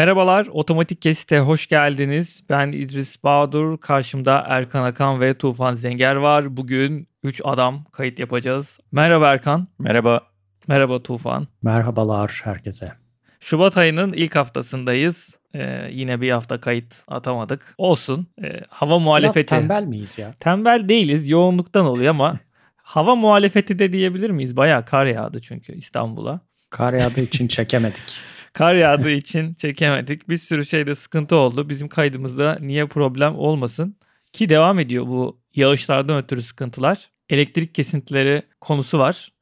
Merhabalar, Otomatik Kesit'e hoş geldiniz. Ben İdris Bahadur, karşımda Erkan Akan ve Tufan Zenger var. Bugün 3 adam kayıt yapacağız. Merhaba Erkan. Merhaba. Merhaba Tufan. Merhabalar herkese. Şubat ayının ilk haftasındayız. Ee, yine bir hafta kayıt atamadık. Olsun. Ee, hava muhalefeti. Biraz tembel miyiz ya? Tembel değiliz. Yoğunluktan oluyor ama hava muhalefeti de diyebilir miyiz? Bayağı kar yağdı çünkü İstanbul'a. Kar yağdığı için çekemedik. Kar yağdığı için çekemedik. Bir sürü şeyde sıkıntı oldu. Bizim kaydımızda niye problem olmasın? Ki devam ediyor bu yağışlardan ötürü sıkıntılar. Elektrik kesintileri konusu var.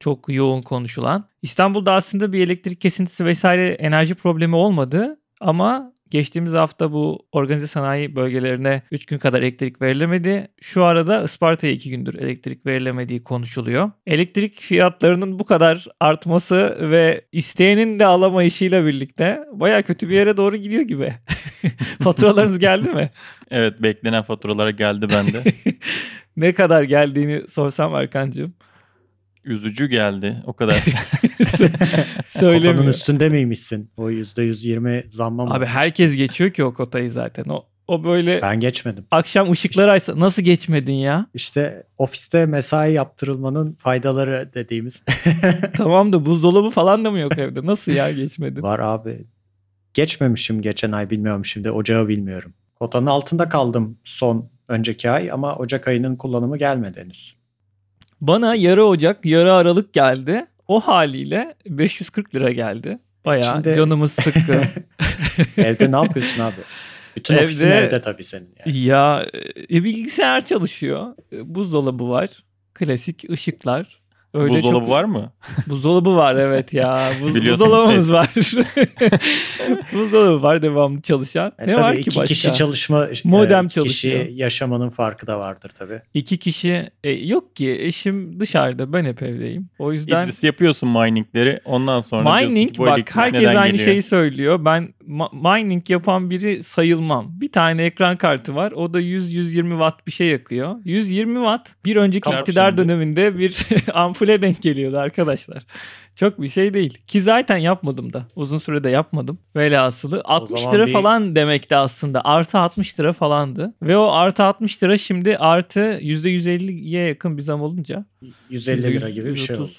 Çok yoğun konuşulan. İstanbul'da aslında bir elektrik kesintisi vesaire enerji problemi olmadı. Ama geçtiğimiz hafta bu organize sanayi bölgelerine 3 gün kadar elektrik verilemedi. Şu arada Isparta'ya 2 gündür elektrik verilemediği konuşuluyor. Elektrik fiyatlarının bu kadar artması ve isteyenin de alamayışıyla birlikte baya kötü bir yere doğru gidiyor gibi. Faturalarınız geldi mi? Evet beklenen faturalar geldi bende. ne kadar geldiğini sorsam Erkan'cığım. Üzücü geldi o kadar. Söylemiyor. Kotanın üstünde miymişsin? O %120 zamma mı? Abi herkes geçiyor ki o kotayı zaten. O o böyle Ben geçmedim. akşam ışıklar açsa nasıl geçmedin ya? İşte ofiste mesai yaptırılmanın faydaları dediğimiz. tamam da buzdolabı falan da mı yok evde? Nasıl ya geçmedin? Var abi. Geçmemişim geçen ay bilmiyorum şimdi ocağı bilmiyorum. Kotanın altında kaldım son önceki ay ama Ocak ayının kullanımı gelmedi henüz. Bana yarı Ocak, yarı Aralık geldi. O haliyle 540 lira geldi. Bayağı Şimdi- canımız sıkkı. Evde ne yapıyorsun abi? Bütün Evde- ofisin evde tabii senin yani. ya e, bilgisayar çalışıyor. E, Buzdolabı var. Klasik ışıklar. Öyle Buzdolabı çok... var mı? Buzdolabı var evet ya. Buz, buzdolabımız var. buzdolabı var devamlı çalışan. E ne tabii var ki iki başka? kişi çalışma, Modem e, çalışıyor. kişi yaşamanın farkı da vardır tabii. İki kişi e, yok ki eşim dışarıda ben hep evdeyim. O yüzden İdris yapıyorsun miningleri ondan sonra diyorsun mining ki bak herkes aynı geliyor? şeyi söylüyor. Ben mining yapan biri sayılmam. Bir tane ekran kartı var. O da 100-120 watt bir şey yakıyor. 120 watt bir önceki Çarp iktidar şimdi. döneminde bir ampule denk geliyordu arkadaşlar. Çok bir şey değil. Ki zaten yapmadım da. Uzun sürede yapmadım. Velhasılı 60 zaman lira bir- falan demekti aslında. Artı 60 lira falandı. Ve o artı 60 lira şimdi artı %150'ye yakın bir zam olunca 150 lira %100, gibi bir şey oldu. %130.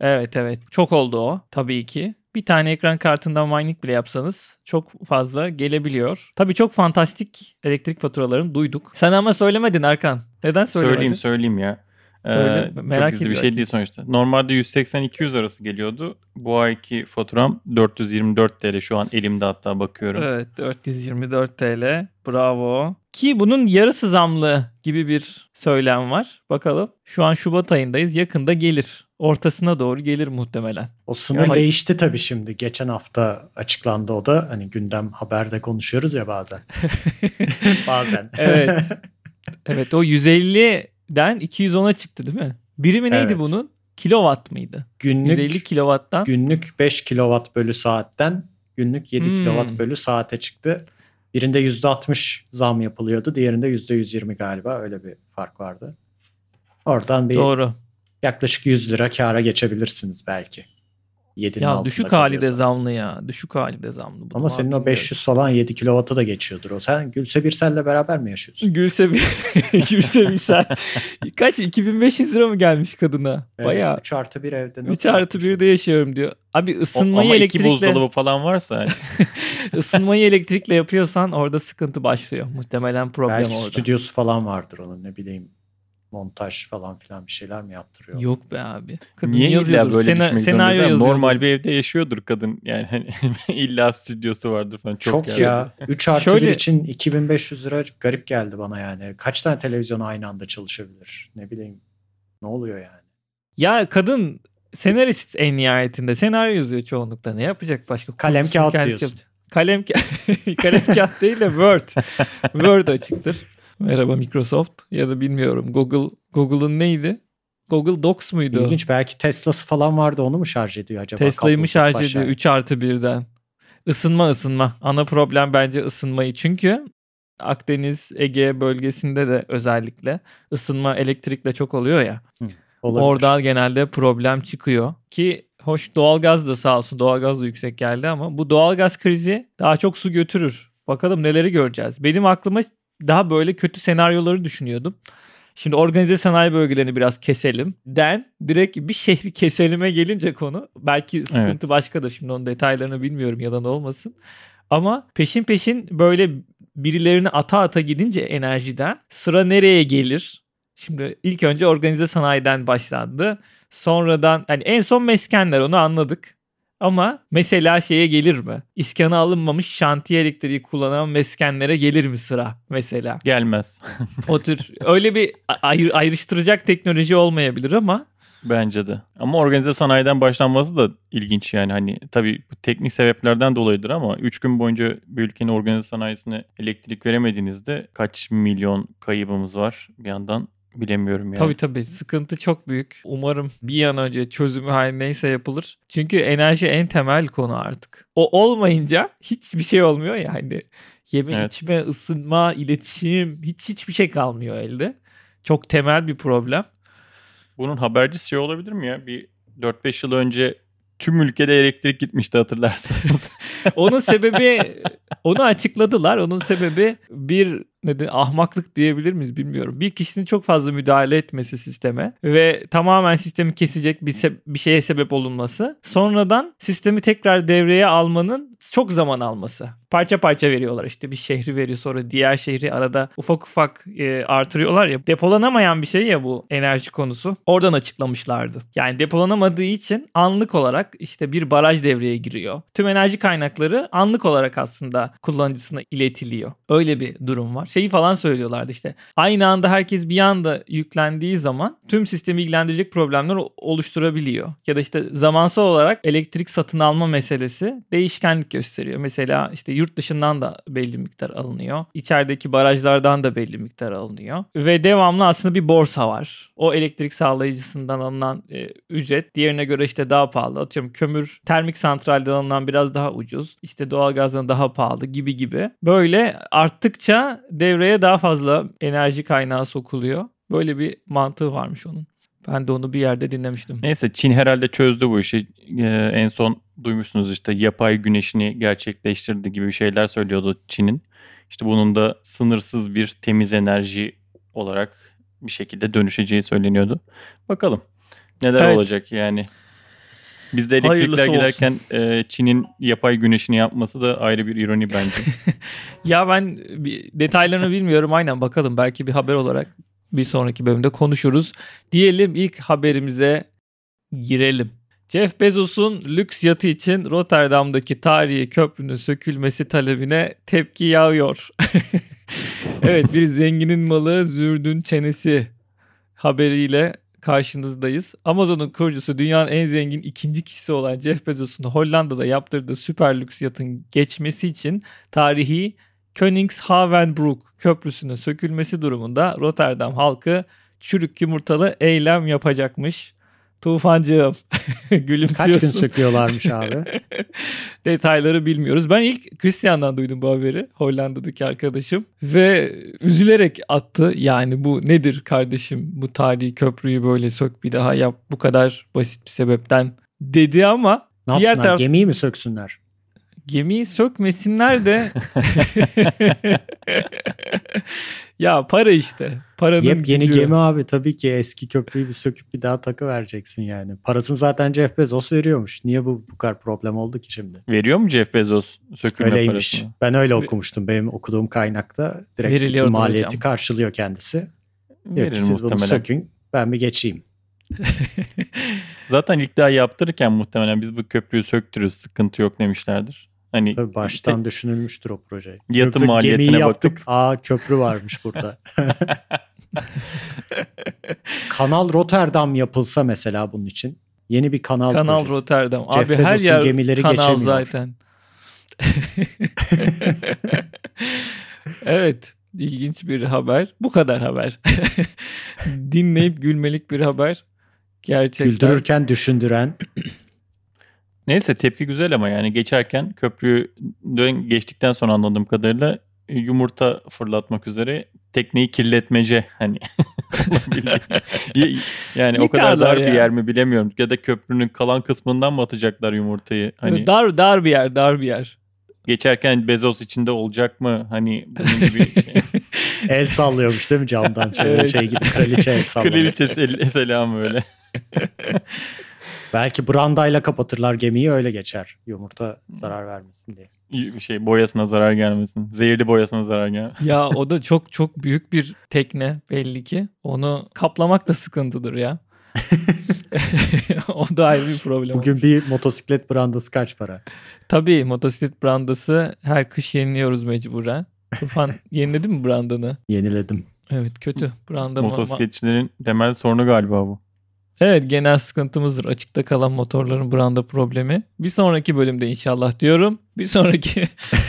Evet evet. Çok oldu o tabii ki. Bir tane ekran kartından mining bile yapsanız çok fazla gelebiliyor. Tabii çok fantastik elektrik faturalarını duyduk. Sen ama söylemedin Erkan. Neden söylemedin? Söyleyeyim söyleyeyim ya. Söyle, Ee, merak çok gizli bir şey değil sonuçta. Normalde 180-200 arası geliyordu. Bu ayki faturam 424 TL şu an elimde hatta bakıyorum. Evet 424 TL. Bravo. Ki bunun yarısı zamlı gibi bir söylem var. Bakalım. Şu an Şubat ayındayız. Yakında gelir. Ortasına doğru gelir muhtemelen. O sınır Yani- değişti tabii şimdi. Geçen hafta açıklandı o da. Hani gündem haberde konuşuyoruz ya bazen. bazen. Evet. Evet o 150'den 210'a çıktı değil mi? Birimi neydi Evet. bunun? Kilowatt mıydı? günlük 150 kilowatttan. günlük 5 kilowatt bölü saatten günlük 7 Hmm. kilowatt bölü saate çıktı. Birinde %60 zam yapılıyordu. Diğerinde %120 galiba. Öyle bir fark vardı. Oradan bir Doğru. yaklaşık 100 lira kâra geçebilirsiniz belki. 7'nin Ya düşük hali de zamlı ya. Düşük hali de zamlı. Bunu Ama senin o bilmiyorum. 500 falan 7 kilovatı da geçiyordur o. Sen Gülse Birsel'le beraber mi yaşıyorsun? Gülse Gülse bir sen. Kaç 2500 lira mı gelmiş kadına? Bayağı 3 artı 1 evde. nasıl 3 artı yapmış? 1'de yaşıyorum diyor. Abi O- ısınmayı ama iki elektrikle buzdolabı falan varsa hani ısınmayı elektrikle yapıyorsan orada sıkıntı başlıyor. Muhtemelen problem Belki orada. stüdyosu falan vardır onun ne bileyim. Montaj falan filan bir şeyler mi yaptırıyor? Yok be abi. Kadın niye illa yazıyordur. böyle Sena- düşmek senaryo zorundayız? yazıyordur. Normal bir evde yaşıyordur kadın. Yani hani illa stüdyosu vardır falan. Çok, Çok, yani. ya. 3 artı Şöyle- 1 için 2500 lira garip geldi bana yani. Kaç tane televizyon aynı anda çalışabilir? Ne bileyim. Ne oluyor yani? Ya kadın senarist en nihayetinde. Senaryo yazıyor çoğunlukla. Ne yapacak başka? Kalem kağıt diyorsun. yapacak. Kalem, ka- kalem kağıt değil de Word. Word açıktır. Merhaba Microsoft ya da bilmiyorum Google Google'ın neydi? Google Docs muydu? İlginç belki Tesla'sı falan vardı onu mu şarj ediyor acaba? Tesla'yı mı şarj ediyor 3 artı 1'den? Isınma ısınma. Ana problem bence ısınmayı. Çünkü Akdeniz, Ege bölgesinde de özellikle ısınma elektrikle çok oluyor ya. Olabilir. Orada genelde problem çıkıyor. Ki Hoş doğalgaz da sağ olsun doğalgaz da yüksek geldi ama bu doğalgaz krizi daha çok su götürür. Bakalım neleri göreceğiz. Benim aklıma daha böyle kötü senaryoları düşünüyordum. Şimdi organize sanayi bölgelerini biraz keselim. Den direkt bir şehri keselime gelince konu belki sıkıntı evet. başkadır. Şimdi onun detaylarını bilmiyorum yalan olmasın. Ama peşin peşin böyle birilerini ata ata gidince enerjiden sıra nereye gelir? Şimdi ilk önce organize sanayiden başlandı. Sonradan yani en son meskenler onu anladık. Ama mesela şeye gelir mi? İskana alınmamış şantiye elektriği kullanan meskenlere gelir mi sıra mesela? Gelmez. o tür öyle bir ayr- ayrıştıracak teknoloji olmayabilir ama Bence de. Ama organize sanayiden başlanması da ilginç yani. Hani tabii bu teknik sebeplerden dolayıdır ama 3 gün boyunca bir ülkenin organize sanayisine elektrik veremediğinizde kaç milyon kaybımız var bir yandan bilemiyorum yani. Tabii tabii sıkıntı çok büyük. Umarım bir an önce çözümü her neyse yapılır. Çünkü enerji en temel konu artık. O olmayınca hiçbir şey olmuyor ya hani. Yeme evet. içme, ısınma, iletişim hiç hiçbir şey kalmıyor elde. Çok temel bir problem. Bunun habercisi şey olabilir mi ya? Bir 4-5 yıl önce tüm ülkede elektrik gitmişti hatırlarsanız. Onun sebebi onu açıkladılar. Onun sebebi bir neden ahmaklık diyebilir miyiz bilmiyorum. Bir kişinin çok fazla müdahale etmesi sisteme ve tamamen sistemi kesecek bir, se- bir şeye sebep olunması. Sonradan sistemi tekrar devreye almanın çok zaman alması. Parça parça veriyorlar işte bir şehri veriyor sonra diğer şehri arada ufak ufak e, artırıyorlar ya. Depolanamayan bir şey ya bu enerji konusu. Oradan açıklamışlardı. Yani depolanamadığı için anlık olarak işte bir baraj devreye giriyor. Tüm enerji kaynakları anlık olarak aslında kullanıcısına iletiliyor. Öyle bir durum var şeyi falan söylüyorlardı işte. Aynı anda herkes bir anda yüklendiği zaman tüm sistemi ilgilendirecek problemler oluşturabiliyor. Ya da işte zamansal olarak elektrik satın alma meselesi değişkenlik gösteriyor. Mesela işte yurt dışından da belli miktar alınıyor. İçerideki barajlardan da belli miktar alınıyor. Ve devamlı aslında bir borsa var. O elektrik sağlayıcısından alınan e, ücret diğerine göre işte daha pahalı. Atıyorum kömür termik santralden alınan biraz daha ucuz. İşte doğalgazdan daha pahalı gibi gibi. Böyle arttıkça devreye daha fazla enerji kaynağı sokuluyor. Böyle bir mantığı varmış onun. Ben de onu bir yerde dinlemiştim. Neyse Çin herhalde çözdü bu işi. Ee, en son duymuşsunuz işte yapay güneşini gerçekleştirdi gibi şeyler söylüyordu Çin'in. İşte bunun da sınırsız bir temiz enerji olarak bir şekilde dönüşeceği söyleniyordu. Bakalım neler evet. olacak yani. Bizde elektrikler giderken e, Çin'in yapay güneşini yapması da ayrı bir ironi bence. ya ben detaylarını bilmiyorum aynen bakalım belki bir haber olarak bir sonraki bölümde konuşuruz. Diyelim ilk haberimize girelim. Jeff Bezos'un lüks yatı için Rotterdam'daki tarihi köprünün sökülmesi talebine tepki yağıyor. evet bir zenginin malı zürdün çenesi haberiyle karşınızdayız. Amazon'un kurucusu dünyanın en zengin ikinci kişisi olan Jeff Bezos'un Hollanda'da yaptırdığı süper lüks yatın geçmesi için tarihi Koningshavenbroek köprüsünün sökülmesi durumunda Rotterdam halkı çürük yumurtalı eylem yapacakmış. Tufancığım gülümsüyorsun. Kaç gün söküyorlarmış abi? Detayları bilmiyoruz. Ben ilk Christian'dan duydum bu haberi. Hollanda'daki arkadaşım. Ve üzülerek attı. Yani bu nedir kardeşim? Bu tarihi köprüyü böyle sök bir daha yap. Bu kadar basit bir sebepten dedi ama ne diğer taraf... gemiyi mi söksünler? Gemiyi sökmesinler de ya para işte. Paranın Yep yeni gemi abi tabii ki eski köprüyü bir söküp bir daha takı vereceksin yani. Parasını zaten Jeff Bezos veriyormuş. Niye bu bu kadar problem oldu ki şimdi? Veriyor mu Jeff Bezos sökülme Öyleymiş. parasını? Ben öyle okumuştum. Benim okuduğum kaynakta direkt maliyeti hocam. karşılıyor kendisi. Diyor ki siz bunu sökün ben bir geçeyim. Zaten ilk daha yaptırırken muhtemelen biz bu köprüyü söktürürüz sıkıntı yok demişlerdir. Hani Tabii baştan düşünülmüştür o proje. Yatım Yoksa maliyetine yaptık. bakıp. Aa köprü varmış burada. kanal Rotterdam yapılsa mesela bunun için. Yeni bir kanal Kanal projesi. Rotterdam. Jeff Abi Bezos'un her yer gemileri kanal geçemiyor. zaten. evet. ilginç bir haber. Bu kadar haber. Dinleyip gülmelik bir haber. Gerçekten. Güldürürken düşündüren. Neyse tepki güzel ama yani geçerken köprüyü geçtikten sonra anladığım kadarıyla yumurta fırlatmak üzere tekneyi kirletmece hani. Yani o kadar dar ya. bir yer mi bilemiyorum. Ya da köprünün kalan kısmından mı atacaklar yumurtayı hani? Dar dar bir yer dar bir yer. Geçerken Bezos içinde olacak mı? Hani bunun gibi şey. el sallıyormuş değil mi camdan? Şöyle evet. şey gibi kraliçe el sallıyor. Kraliçe selam öyle Belki brandayla kapatırlar gemiyi öyle geçer. Yumurta zarar vermesin diye. Şey boyasına zarar gelmesin. Zehirli boyasına zarar gelmesin. ya o da çok çok büyük bir tekne belli ki. Onu kaplamak da sıkıntıdır ya. o da ayrı bir problem. Bugün olmuş. bir motosiklet brandası kaç para? Tabii motosiklet brandası her kış yeniliyoruz mecburen. Tufan yeniledin mi brandını? Yeniledim. Evet kötü. Branda Motosikletçilerin temel sorunu galiba bu. Evet genel sıkıntımızdır açıkta kalan motorların branda problemi. Bir sonraki bölümde inşallah diyorum. Bir sonraki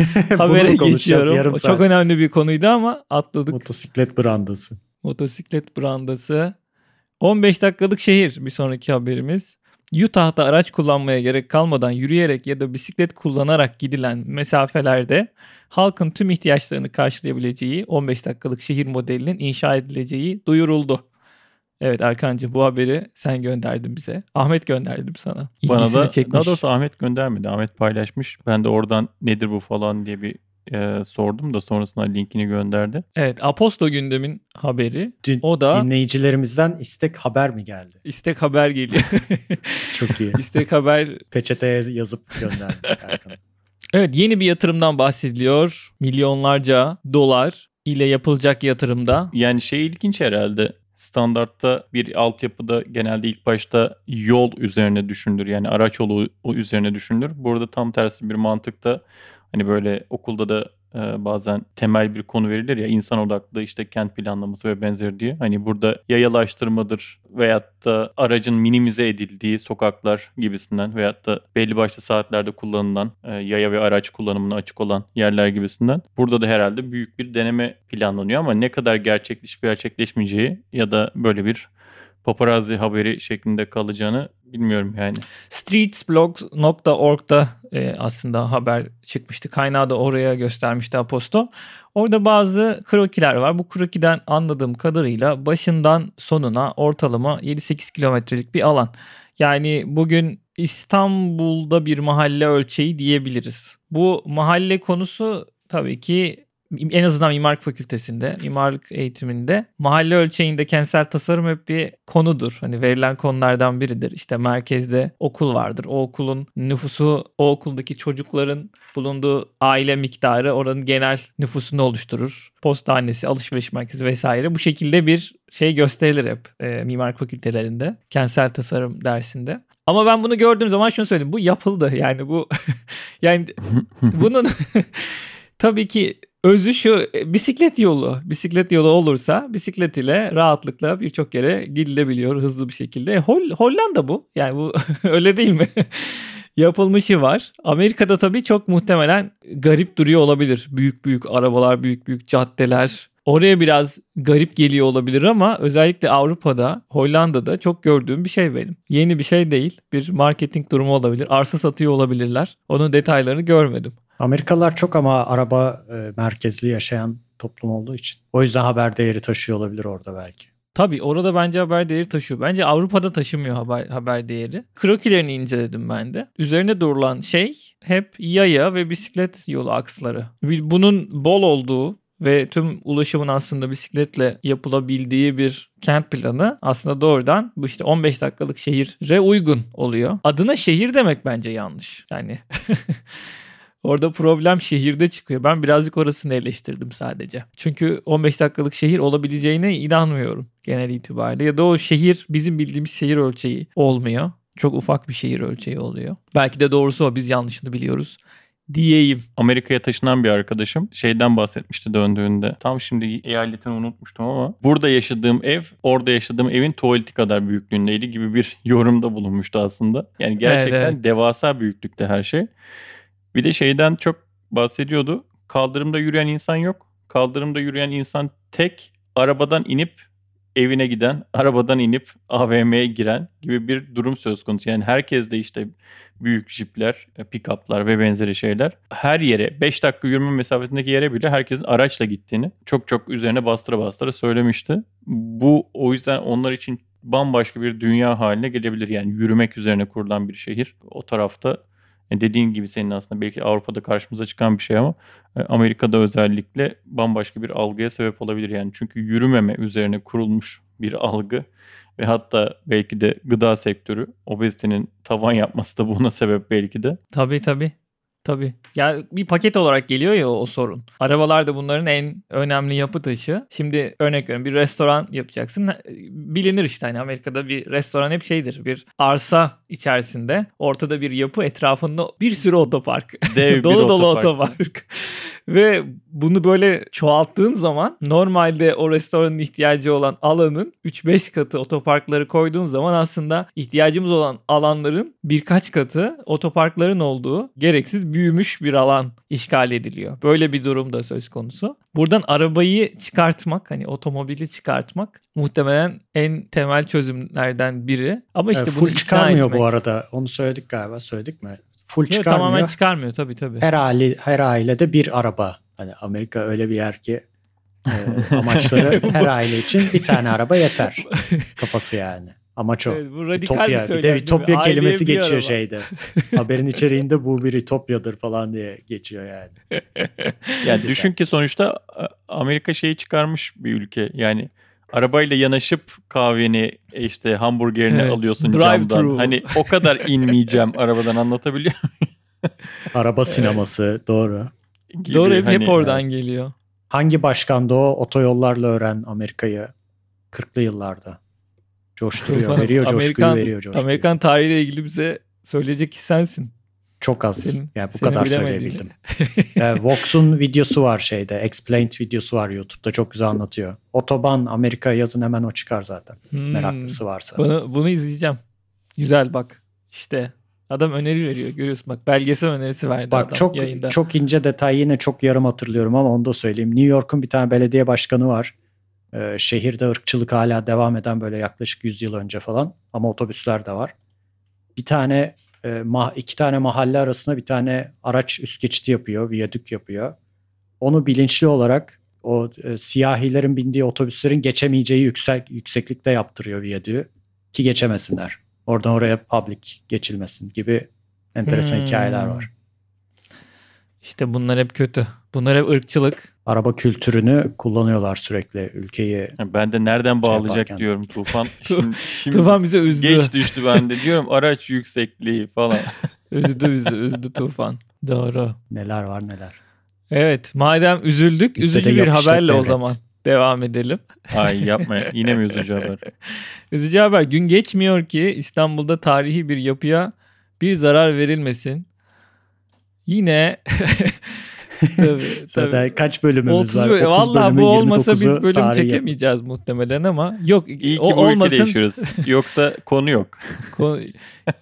habere geçiyorum. O çok önemli bir konuydu ama atladık. Motosiklet brandası. Motosiklet brandası. 15 dakikalık şehir bir sonraki haberimiz. Utah'ta araç kullanmaya gerek kalmadan yürüyerek ya da bisiklet kullanarak gidilen mesafelerde halkın tüm ihtiyaçlarını karşılayabileceği 15 dakikalık şehir modelinin inşa edileceği duyuruldu. Evet Erkancı bu haberi sen gönderdin bize. Ahmet gönderdim sana. İlgisini Bana da çekmiş. daha doğrusu Ahmet göndermedi. Ahmet paylaşmış. Ben de oradan nedir bu falan diye bir e, sordum da sonrasında linkini gönderdi. Evet Aposto gündemin haberi. Dün, o da dinleyicilerimizden istek haber mi geldi? İstek haber geliyor. Çok iyi. İstek haber. Peçeteye yazıp göndermiş Erkan. Evet yeni bir yatırımdan bahsediliyor. Milyonlarca dolar ile yapılacak yatırımda. Yani şey ilginç herhalde standartta bir altyapıda genelde ilk başta yol üzerine düşünülür. Yani araç yolu üzerine düşünülür. Burada tam tersi bir mantıkta hani böyle okulda da e, bazen temel bir konu verilir ya insan odaklı işte kent planlaması ve benzeri diye. Hani burada yayalaştırmadır veyahut da aracın minimize edildiği sokaklar gibisinden veyahut da belli başlı saatlerde kullanılan e, yaya ve araç kullanımına açık olan yerler gibisinden. Burada da herhalde büyük bir deneme planlanıyor ama ne kadar gerçekleşip gerçekleşmeyeceği ya da böyle bir paparazzi haberi şeklinde kalacağını bilmiyorum yani. Streetsblog.org'da e, aslında haber çıkmıştı. Kaynağı da oraya göstermişti Aposto. Orada bazı krokiler var. Bu krokiden anladığım kadarıyla başından sonuna ortalama 7-8 kilometrelik bir alan. Yani bugün İstanbul'da bir mahalle ölçeği diyebiliriz. Bu mahalle konusu tabii ki en azından mimarlık fakültesinde, mimarlık eğitiminde mahalle ölçeğinde kentsel tasarım hep bir konudur. Hani verilen konulardan biridir. İşte merkezde okul vardır. O okulun nüfusu, o okuldaki çocukların bulunduğu aile miktarı oranın genel nüfusunu oluşturur. Postanesi, alışveriş merkezi vesaire. Bu şekilde bir şey gösterilir hep e, mimarlık fakültelerinde, kentsel tasarım dersinde. Ama ben bunu gördüğüm zaman şunu söyleyeyim. Bu yapıldı. Yani bu yani bunun tabii ki özü şu e, bisiklet yolu. Bisiklet yolu olursa bisiklet ile rahatlıkla birçok yere gidilebiliyor hızlı bir şekilde. E, Hol Hollanda bu. Yani bu öyle değil mi? Yapılmışı var. Amerika'da tabii çok muhtemelen garip duruyor olabilir. Büyük büyük arabalar, büyük büyük caddeler. Oraya biraz garip geliyor olabilir ama özellikle Avrupa'da, Hollanda'da çok gördüğüm bir şey benim. Yeni bir şey değil. Bir marketing durumu olabilir. Arsa satıyor olabilirler. Onun detaylarını görmedim. Amerikalılar çok ama araba e, merkezli yaşayan toplum olduğu için. O yüzden haber değeri taşıyor olabilir orada belki. Tabii orada bence haber değeri taşıyor. Bence Avrupa'da taşımıyor haber, haber değeri. Krokilerini inceledim ben de. Üzerine durulan şey hep yaya ve bisiklet yolu aksları. Bunun bol olduğu ve tüm ulaşımın aslında bisikletle yapılabildiği bir kent planı aslında doğrudan bu işte 15 dakikalık şehire uygun oluyor. Adına şehir demek bence yanlış. Yani Orada problem şehirde çıkıyor. Ben birazcık orasını eleştirdim sadece. Çünkü 15 dakikalık şehir olabileceğine inanmıyorum genel itibariyle. Ya da o şehir bizim bildiğimiz şehir ölçeği olmuyor. Çok ufak bir şehir ölçeği oluyor. Belki de doğrusu o biz yanlışını biliyoruz diyeyim. Amerika'ya taşınan bir arkadaşım şeyden bahsetmişti döndüğünde. Tam şimdi eyaletini unutmuştum ama burada yaşadığım ev orada yaşadığım evin tuvaleti kadar büyüklüğündeydi gibi bir yorumda bulunmuştu aslında. Yani gerçekten evet, evet. devasa büyüklükte her şey. Bir de şeyden çok bahsediyordu. Kaldırımda yürüyen insan yok. Kaldırımda yürüyen insan tek arabadan inip evine giden, arabadan inip AVM'ye giren gibi bir durum söz konusu. Yani herkes de işte büyük jipler, pick-up'lar ve benzeri şeyler her yere 5 dakika yürüme mesafesindeki yere bile herkesin araçla gittiğini çok çok üzerine bastıra bastıra söylemişti. Bu o yüzden onlar için bambaşka bir dünya haline gelebilir. Yani yürümek üzerine kurulan bir şehir. O tarafta e, dediğin gibi senin aslında belki Avrupa'da karşımıza çıkan bir şey ama e, Amerika'da özellikle bambaşka bir algıya sebep olabilir. Yani çünkü yürümeme üzerine kurulmuş bir algı ve hatta belki de gıda sektörü obezitenin tavan yapması da buna sebep belki de. Tabii tabii. Tabii. Ya bir paket olarak geliyor ya o sorun. Arabalar da bunların en önemli yapı taşı. Şimdi örnek veriyorum bir restoran yapacaksın. Bilinir işte hani Amerika'da bir restoran hep şeydir. Bir arsa içerisinde ortada bir yapı etrafında bir sürü otopark. Dev dolu bir dolu otopark. otopark. Ve bunu böyle çoğalttığın zaman normalde o restoranın ihtiyacı olan alanın 3-5 katı otoparkları koyduğun zaman aslında ihtiyacımız olan alanların birkaç katı otoparkların olduğu gereksiz büyümüş bir alan işgal ediliyor. Böyle bir durum da söz konusu. Buradan arabayı çıkartmak hani otomobili çıkartmak muhtemelen en temel çözümlerden biri. Ama işte bunu full ikna çıkarmıyor etmek. bu arada. Onu söyledik galiba. Söyledik mi? Full Yok, çıkarmıyor. tamamen çıkarmıyor tabii tabii. her aile her ailede bir araba. Hani Amerika öyle bir yer ki e, amaçları her aile için bir tane araba yeter. Kafası yani. Amaç o. Evet, bu radikal Ütopya. bir Bir söylem. de değil mi? Ütopya Aileye kelimesi bir geçiyor araba. şeyde. Haberin içeriğinde bu bir ütopyadır falan diye geçiyor yani. Yani düşün ki sonuçta a- Amerika şeyi çıkarmış bir ülke. Yani arabayla yanaşıp kahveni e, işte hamburgerini Evet, alıyorsun drive camdan. thru. Hani o kadar inmeyeceğim arabadan anlatabiliyor Araba sineması doğru. muyum? gibi. Doğru hep, hep Hani oradan evet. geliyor. Hangi başkandı o? Otoyollarla öğren Amerika'yı 40'lı yıllarda. Coşturuyor, veriyor coşkuyu, Amerikan, veriyor coşkuyu. Amerikan tarihiyle ilgili bize söyleyecek kişi sensin. Çok az. Senin- yani bu kadar söyleyebildim. Vox'un videosu var şeyde. Explained videosu var YouTube'da. Çok güzel anlatıyor. Otoban Amerika yazın hemen o çıkar zaten. Hmm, Meraklısı varsa. Bunu, bunu izleyeceğim. Güzel bak. İşte adam öneri veriyor. Görüyorsun bak belgesel önerisi verdi Bak adam çok yayında. çok ince detay yine çok yarım hatırlıyorum ama onu da söyleyeyim. New York'un bir tane belediye başkanı var. Ee, şehirde ırkçılık hala devam eden böyle yaklaşık 100 yıl önce falan ama otobüsler de var. Bir tane e, ma- iki tane mahalle arasında bir tane araç üst geçiti yapıyor, viyadük yapıyor. Onu bilinçli olarak o e, siyahilerin bindiği otobüslerin geçemeyeceği yüksek yükseklikte yaptırıyor viyadüğü ki geçemesinler. Oradan oraya public geçilmesin gibi enteresan Hmm. hikayeler var. İşte bunlar hep kötü. Bunlar hep ırkçılık. araba kültürünü kullanıyorlar sürekli ülkeyi. Ben de nereden bağlayacak yaparken. diyorum Tufan. Şimdi, şimdi Tufan bize üzdü. geç düştü bende diyorum araç yüksekliği falan. üzdü bizi. Üzdü Tufan. Doğru. Neler var neler. Evet madem üzüldük de üzücü bir haberle o devlet. zaman devam edelim. Ay yapma yine mi üzücü haber? Üzücü haber gün geçmiyor ki İstanbul'da tarihi bir yapıya bir zarar verilmesin. Yine tabii, Zaten tabii. kaç bölümümüz 30 var? bölüm. 30 Valla bu olmasa biz 29'u bölüm tarihi çekemeyeceğiz muhtemelen ama yok İyi ki o, bu ülkede olmasın. yaşıyoruz. Yoksa konu yok.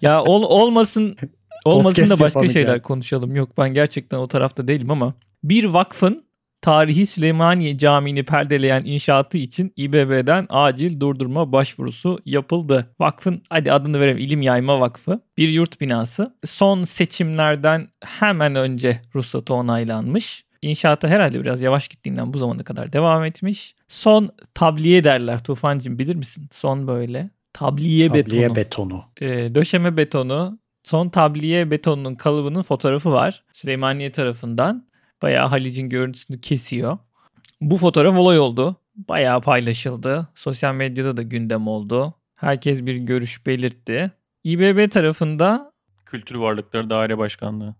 Ya ol, olmasın olmasın da başka şeyler konuşalım. Yok ben gerçekten o tarafta değilim ama bir vakfın tarihi Süleymaniye Camii'ni perdeleyen inşaatı için İBB'den acil durdurma başvurusu yapıldı. Vakfın hadi adını verelim İlim Yayma Vakfı bir yurt binası. Son seçimlerden hemen önce ruhsatı onaylanmış. İnşaata herhalde biraz yavaş gittiğinden bu zamana kadar devam etmiş. Son tabliye derler Tufancığım bilir misin? Son böyle tabliye, Tabliye betonu betonu. e, döşeme betonu son tabliye betonunun kalıbının fotoğrafı var. Süleymaniye tarafından. Bayağı Halic'in görüntüsünü kesiyor. Bu fotoğraf olay oldu. Bayağı paylaşıldı. Sosyal medyada da gündem oldu. Herkes bir görüş belirtti. İBB tarafında Kültür Varlıkları Daire Başkanlığı.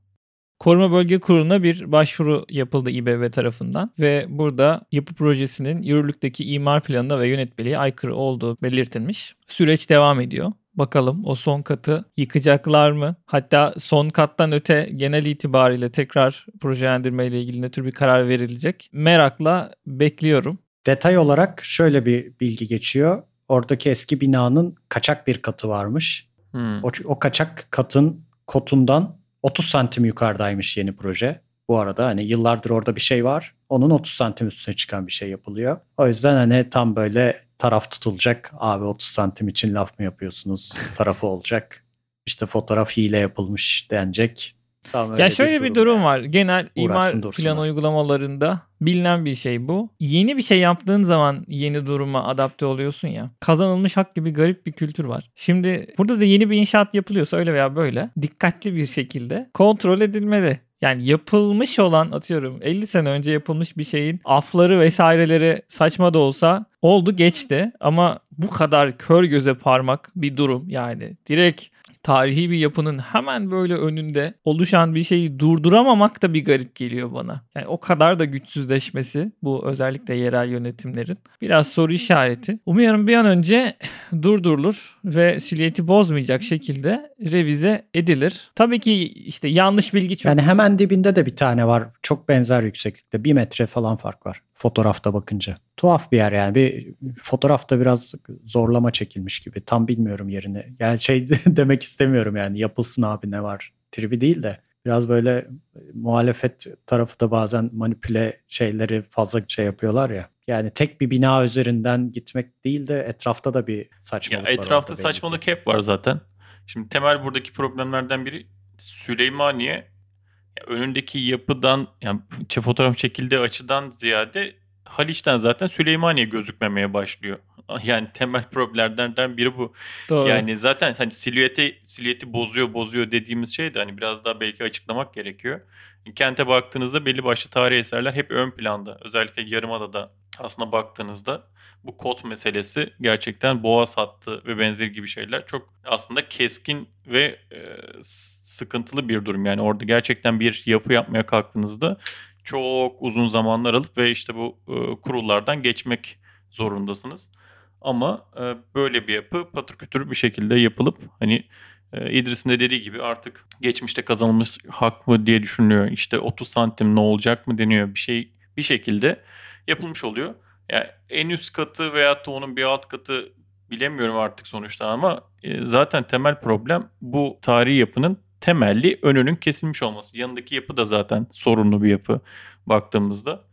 Koruma Bölge Kurulu'na bir başvuru yapıldı İBB tarafından ve burada yapı projesinin yürürlükteki imar planına ve yönetmeliğe aykırı olduğu belirtilmiş. Süreç devam ediyor. Bakalım o son katı yıkacaklar mı? Hatta son kattan öte genel itibariyle tekrar projelendirme ile ilgili ne tür bir karar verilecek? Merakla bekliyorum. Detay olarak şöyle bir bilgi geçiyor. Oradaki eski binanın kaçak bir katı varmış. Hmm. O, o kaçak katın kotundan 30 santim yukarıdaymış yeni proje. Bu arada hani yıllardır orada bir şey var. Onun 30 santim üstüne çıkan bir şey yapılıyor. O yüzden hani tam böyle taraf tutulacak. Abi 30 santim için laf mı yapıyorsunuz? Tarafı olacak. İşte fotoğraf hile yapılmış denecek. Tam ya şöyle bir durum, var. Genel imar plan uygulamalarında bilinen bir şey bu. Yeni bir şey yaptığın zaman yeni duruma adapte oluyorsun ya. Kazanılmış hak gibi garip bir kültür var. Şimdi burada da yeni bir inşaat yapılıyorsa öyle veya böyle dikkatli bir şekilde kontrol edilmeli. Yani yapılmış olan atıyorum 50 sene önce yapılmış bir şeyin afları vesaireleri saçma da olsa oldu geçti. Ama bu kadar kör göze parmak bir durum yani direkt tarihi bir yapının hemen böyle önünde oluşan bir şeyi durduramamak da bir garip geliyor bana. Yani o kadar da güçsüzleşmesi bu özellikle yerel yönetimlerin biraz soru işareti. Umuyorum bir an önce durdurulur ve silüeti bozmayacak şekilde revize edilir. Tabii ki işte yanlış bilgi çok. Yani hemen dibinde de bir tane var. Çok benzer yükseklikte. Bir metre falan fark var fotoğrafta bakınca. Tuhaf bir yer yani. Bir fotoğrafta biraz zorlama çekilmiş gibi. Tam bilmiyorum yerini. Yani şey demek istemiyorum yani yapılsın abi ne var tribi değil de biraz böyle muhalefet tarafı da bazen manipüle şeyleri fazla şey yapıyorlar ya. Yani tek bir bina üzerinden gitmek değil de etrafta da bir saçmalık ya var. Etrafta saçmalık hep var zaten. Şimdi temel buradaki problemlerden biri Süleymaniye önündeki yapıdan yani fotoğraf çekildiği açıdan ziyade Haliç'ten zaten Süleymaniye gözükmemeye başlıyor. Yani temel problemlerden biri bu. Doğru. Yani zaten hani silüeti silüeti bozuyor bozuyor dediğimiz şey de hani biraz daha belki açıklamak gerekiyor. Kente baktığınızda belli başlı tarihi eserler hep ön planda. Özellikle Yarımada'da aslında baktığınızda bu kod meselesi gerçekten boğaz hattı ve benzeri gibi şeyler çok aslında keskin ve e, sıkıntılı bir durum. Yani orada gerçekten bir yapı yapmaya kalktığınızda çok uzun zamanlar alıp ve işte bu e, kurullardan geçmek zorundasınız. Ama e, böyle bir yapı patır kütür bir şekilde yapılıp hani e, İdris'in de dediği gibi artık geçmişte kazanılmış hak mı diye düşünülüyor. İşte 30 santim ne olacak mı deniyor bir şey bir şekilde yapılmış oluyor. Yani en üst katı veyahut da onun bir alt katı bilemiyorum artık sonuçta ama e, zaten temel problem bu tarihi yapının temelli önünün kesilmiş olması. Yanındaki yapı da zaten sorunlu bir yapı baktığımızda.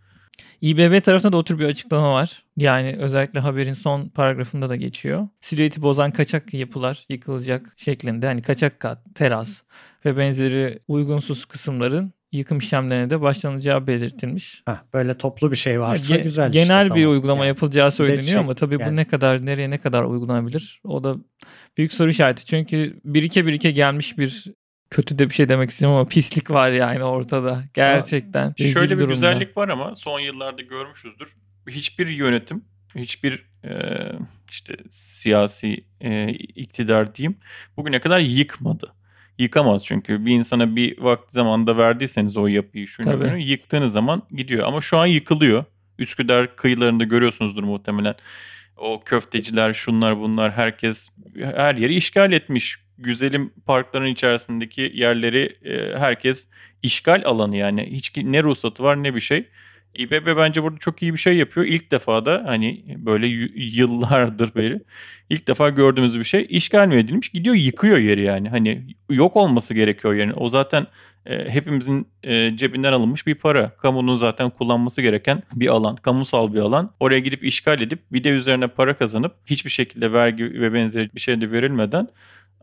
İBB tarafında da o tür bir açıklama var. Yani özellikle haberin son paragrafında da geçiyor. Silüeti bozan kaçak yapılar yıkılacak şeklinde. Hani kaçak kat, teras ve benzeri uygunsuz kısımların yıkım işlemlerine de başlanacağı belirtilmiş. Heh, böyle toplu bir şey varsa Ge- güzel. Genel işte, bir tamam. uygulama yani, yapılacağı söyleniyor şey, ama tabii yani. bu ne kadar nereye ne kadar uygulanabilir? O da büyük soru işareti. Çünkü birike birike gelmiş bir kötü de bir şey demek istemiyorum ama pislik var yani ortada. Gerçekten. Şöyle bir durumda. güzellik var ama son yıllarda görmüşüzdür. Hiçbir yönetim, hiçbir e, işte siyasi e, iktidar diyeyim bugüne kadar yıkmadı. Yıkamaz çünkü bir insana bir vakti zamanda verdiyseniz o yapıyı şunu bunu yıktığınız zaman gidiyor. Ama şu an yıkılıyor. Üsküdar kıyılarında görüyorsunuzdur muhtemelen. O köfteciler, şunlar bunlar herkes her yeri işgal etmiş güzelim parkların içerisindeki yerleri e, herkes işgal alanı yani. Hiç ne ruhsatı var ne bir şey. İBB bence burada çok iyi bir şey yapıyor. İlk defa da hani böyle yıllardır beri ilk defa gördüğümüz bir şey işgal mi edilmiş gidiyor yıkıyor yeri yani. Hani yok olması gerekiyor yani. O zaten e, hepimizin e, cebinden alınmış bir para. Kamunun zaten kullanması gereken bir alan. Kamusal bir alan. Oraya gidip işgal edip bir de üzerine para kazanıp hiçbir şekilde vergi ve benzeri bir şey de verilmeden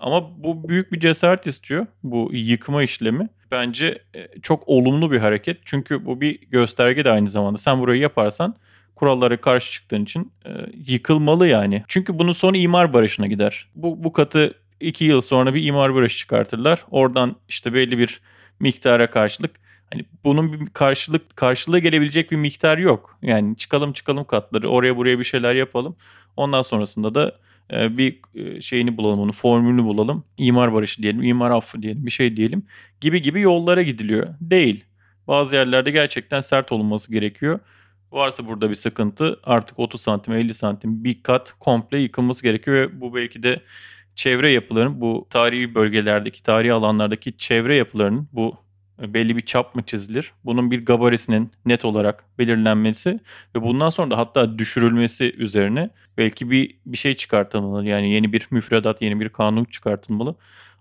ama bu büyük bir cesaret istiyor bu yıkma işlemi. Bence e, çok olumlu bir hareket. Çünkü bu bir gösterge de aynı zamanda. Sen burayı yaparsan kurallara karşı çıktığın için e, yıkılmalı yani. Çünkü bunun sonu imar barışına gider. Bu, bu katı iki yıl sonra bir imar barışı çıkartırlar. Oradan işte belli bir miktara karşılık hani bunun bir karşılık karşılığı gelebilecek bir miktar yok. Yani çıkalım çıkalım katları oraya buraya bir şeyler yapalım. Ondan sonrasında da bir e, şeyini bulalım onu formülünü bulalım. İmar barışı diyelim, imar affı diyelim, bir şey diyelim gibi gibi yollara gidiliyor. Değil. Bazı yerlerde gerçekten sert olunması gerekiyor. Varsa burada bir sıkıntı artık 30 santim 50 santim bir kat komple yıkılması gerekiyor ve bu belki de çevre yapılarının bu tarihi bölgelerdeki tarihi alanlardaki çevre yapılarının bu belli bir çap mı çizilir? Bunun bir gabarisinin net olarak belirlenmesi ve bundan sonra da hatta düşürülmesi üzerine belki bir bir şey çıkartılmalı. Yani yeni bir müfredat, yeni bir kanun çıkartılmalı.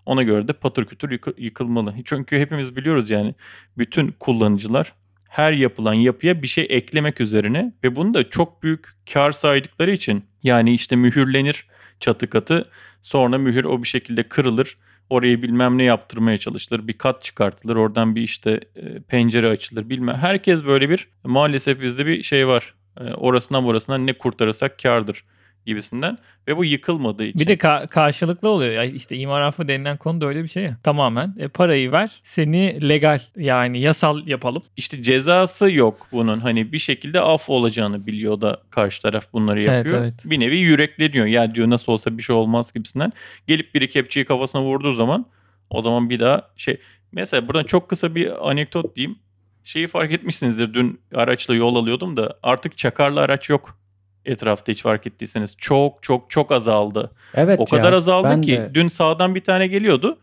Ona göre de patır kütür yıkılmalı. Çünkü hepimiz biliyoruz yani bütün kullanıcılar her yapılan yapıya bir şey eklemek üzerine ve bunu da çok büyük kar saydıkları için Yani işte mühürlenir çatı katı. Sonra mühür o bir şekilde kırılır. Orayı bilmem ne yaptırmaya çalışılır. Bir kat çıkartılır. Oradan bir işte e, pencere açılır. Bilmem. Herkes böyle bir maalesef bizde bir şey var. E, orasından burasından ne kurtarırsak kardır gibisinden ve bu yıkılmadığı için. Bir de ka- karşılıklı oluyor. Ya işte imar affı denilen konu da öyle bir şey ya. Tamamen e, parayı ver seni legal yani yasal yapalım. İşte cezası yok bunun. Hani bir şekilde af olacağını biliyor da karşı taraf bunları yapıyor. Evet, evet. Bir nevi yürekleniyor. Ya diyor nasıl olsa bir şey olmaz gibisinden. Gelip biri kepçeyi kafasına vurduğu zaman o zaman bir daha şey. Mesela buradan çok kısa bir anekdot diyeyim. Şeyi fark etmişsinizdir. Dün araçla yol alıyordum da artık çakarlı araç yok etrafta hiç fark ettiyseniz. Çok çok çok azaldı. Evet o kadar ya, azaldı ki de- dün sağdan bir tane geliyordu.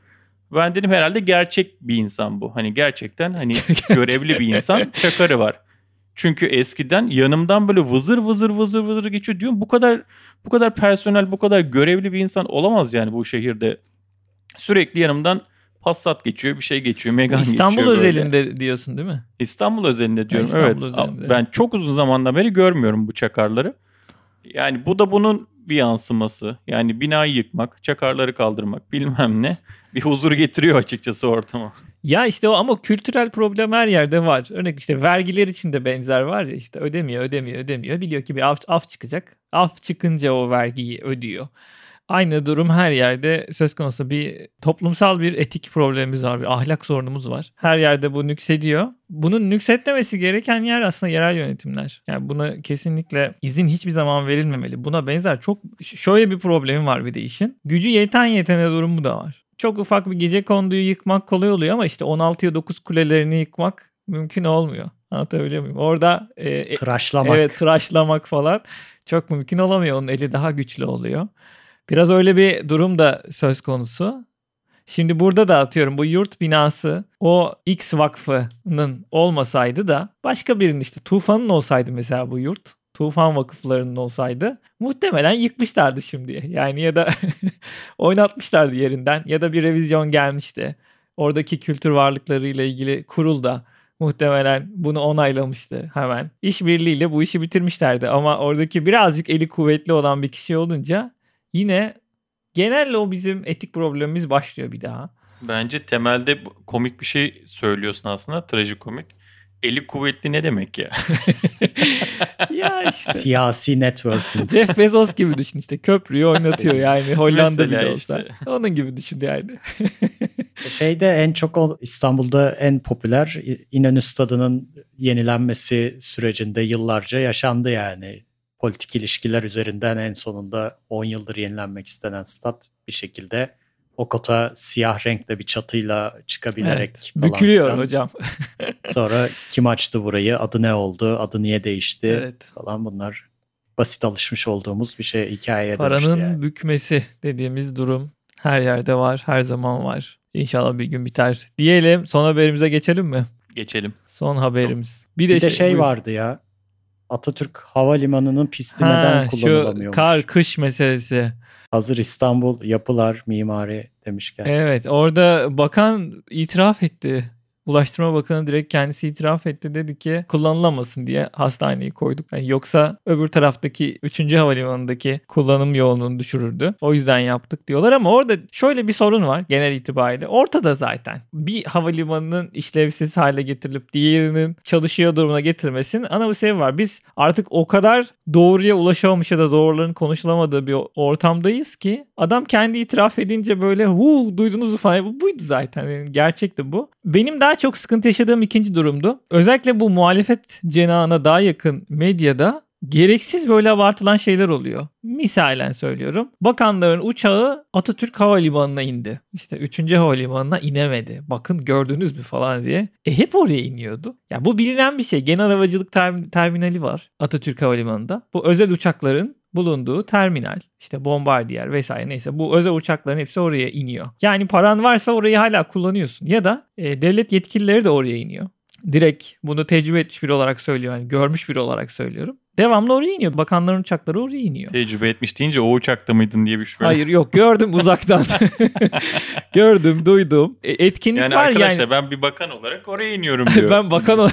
Ben dedim herhalde gerçek bir insan bu. Hani gerçekten hani görevli bir insan çakarı var. Çünkü eskiden yanımdan böyle vızır vızır vızır vızır geçiyor diyorum. Bu kadar bu kadar personel, bu kadar görevli bir insan olamaz yani bu şehirde. Sürekli yanımdan Passat geçiyor, bir şey geçiyor, Megane İstanbul geçiyor böyle. özelinde diyorsun değil mi? İstanbul özelinde diyorum. İstanbul evet. özelinde. Ben çok uzun zamandan beri görmüyorum bu çakarları. Yani bu da bunun bir yansıması. Yani binayı yıkmak, çakarları kaldırmak bilmem ne. Bir huzur getiriyor açıkçası ortama. Ya işte o ama kültürel problem her yerde var. Örnek işte vergiler için de benzer var ya işte ödemiyor ödemiyor ödemiyor. Biliyor ki bir af, af çıkacak. Af çıkınca o vergiyi ödüyor. Aynı durum her yerde söz konusu bir toplumsal bir etik problemimiz var, bir ahlak sorunumuz var. Her yerde bu nüksediyor. Bunun nüksetmemesi gereken yer aslında yerel yönetimler. Yani buna kesinlikle izin hiçbir zaman verilmemeli. Buna benzer çok şöyle bir problemi var bir de işin. Gücü yeten yetene durumu da var. Çok ufak bir gece konduyu yıkmak kolay oluyor ama işte 16'ya 9 kulelerini yıkmak mümkün olmuyor. Anlatabiliyor muyum? Orada e, e, Tıraşlamak. Evet tıraşlamak falan çok mümkün olamıyor. Onun eli daha güçlü oluyor. Biraz öyle bir durum da söz konusu. Şimdi burada da atıyorum bu yurt binası o X vakfının olmasaydı da başka birinin işte Tufan'ın olsaydı mesela bu yurt. Tufan vakıflarının olsaydı muhtemelen yıkmışlardı şimdi. Yani ya da oynatmışlardı yerinden ya da bir revizyon gelmişti. Oradaki kültür varlıklarıyla ilgili kurul da muhtemelen bunu onaylamıştı hemen. İşbirliğiyle bu işi bitirmişlerdi ama oradaki birazcık eli kuvvetli olan bir kişi olunca yine genelde o bizim etik problemimiz başlıyor bir daha. Bence temelde komik bir şey söylüyorsun aslında. Trajikomik. Eli kuvvetli ne demek ya? ya işte Siyasi networking. Jeff Bezos gibi düşün işte köprüyü oynatıyor yani Hollanda Mesela bile olsa. işte. Onun gibi düşün yani. Şeyde en çok İstanbul'da en popüler İnönü Stadı'nın yenilenmesi sürecinde yıllarca yaşandı yani. Politik ilişkiler üzerinden en sonunda 10 yıldır yenilenmek istenen stat bir şekilde o kota siyah renkte bir çatıyla çıkabilerek Evet, falan Bükülüyor hocam. Sonra kim açtı burayı, adı ne oldu, adı niye değişti Evet. falan bunlar basit alışmış olduğumuz bir şey hikayeye Paranın yani. bükmesi dediğimiz durum her yerde var, her zaman var. İnşallah bir gün biter. Diyelim son haberimize geçelim mi? Geçelim. Son haberimiz. Bir Bir de, de şey buyur. vardı ya. Atatürk Havalimanı'nın pisti Ha, neden şu kullanılamıyormuş? kar kış meselesi. Hazır İstanbul yapılar mimari demişken. Evet orada bakan itiraf etti. Ulaştırma Bakanı direkt kendisi itiraf etti. Dedi ki kullanılamasın diye hastaneyi koyduk. Yani yoksa öbür taraftaki 3. havalimanındaki kullanım yoğunluğunu düşürürdü. O yüzden yaptık diyorlar ama orada şöyle bir sorun var genel itibariyle. Ortada zaten. Bir havalimanının işlevsiz hale getirilip diğerinin çalışıyor durumuna getirmesinin ana bir sebebi var. Biz artık o kadar doğruya ulaşamamış ya da doğruların konuşulamadığı bir ortamdayız ki adam kendi itiraf edince böyle hu duydunuz mu falan bu buydu zaten yani gerçekti bu. Benim daha çok sıkıntı yaşadığım ikinci durumdu. Özellikle bu muhalefet cenahına daha yakın medyada gereksiz böyle abartılan şeyler oluyor. Misalen söylüyorum. Bakanların uçağı Atatürk Havalimanı'na indi. İşte 3. Havalimanı'na inemedi. Bakın gördünüz mü falan diye. E hep oraya iniyordu. Ya bu bilinen bir şey. Genel havacılık term- terminali var Atatürk Havalimanı'nda. Bu özel uçakların bulunduğu terminal işte bombardiyer vesaire neyse bu özel uçakların hepsi oraya iniyor. Yani paran varsa orayı hala kullanıyorsun ya da e, devlet yetkilileri de oraya iniyor. Direkt bunu tecrübe etmiş biri olarak söylüyorum. Yani görmüş biri olarak söylüyorum. Devamlı oraya iniyor. Bakanların uçakları oraya iniyor. Tecrübe etmiş deyince o uçakta mıydın diye bir şüphe. Hayır yok gördüm uzaktan. gördüm, duydum. E, etkinlik Yani var arkadaşlar yani. ben bir bakan olarak oraya iniyorum diyor. ben bakan ol-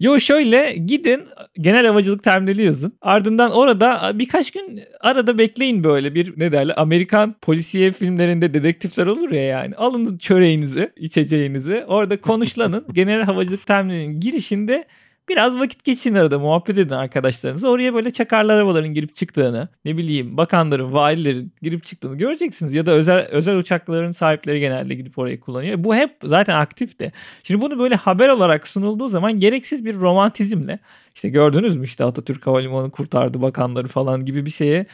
Yo şöyle gidin genel havacılık terminali yazın. Ardından orada birkaç gün arada bekleyin böyle bir ne derler Amerikan polisiye filmlerinde dedektifler olur ya yani. Alın çöreğinizi, içeceğinizi orada konuşlanın. genel havacılık terminalinin girişinde Biraz vakit geçin arada muhabbet edin arkadaşlarınızla. Oraya böyle çakarlı arabaların girip çıktığını, ne bileyim bakanların, valilerin girip çıktığını göreceksiniz. Ya da özel özel uçakların sahipleri genelde gidip orayı kullanıyor. Bu hep zaten aktif de. Şimdi bunu böyle haber olarak sunulduğu zaman gereksiz bir romantizmle işte gördünüz mü işte Atatürk Havalimanı kurtardı bakanları falan gibi bir şeye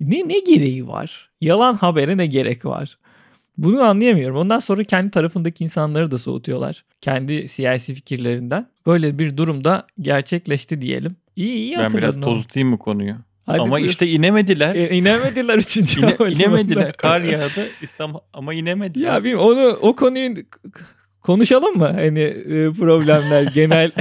ne ne gereği var? Yalan habere ne gerek var? Bunu anlayamıyorum. Ondan sonra kendi tarafındaki insanları da soğutuyorlar. Kendi siyasi fikirlerinden. Böyle bir durumda gerçekleşti diyelim. İyi iyi ben biraz tozutayım mı konuyu? Hadi ama buyur. işte inemediler. E, inemediler üçüncü İne, havalimanında. inemediler. Kar yağdı İstanbul ama inemediler. Ya bilmiyorum onu o konuyu konuşalım mı? Hani e, problemler genel.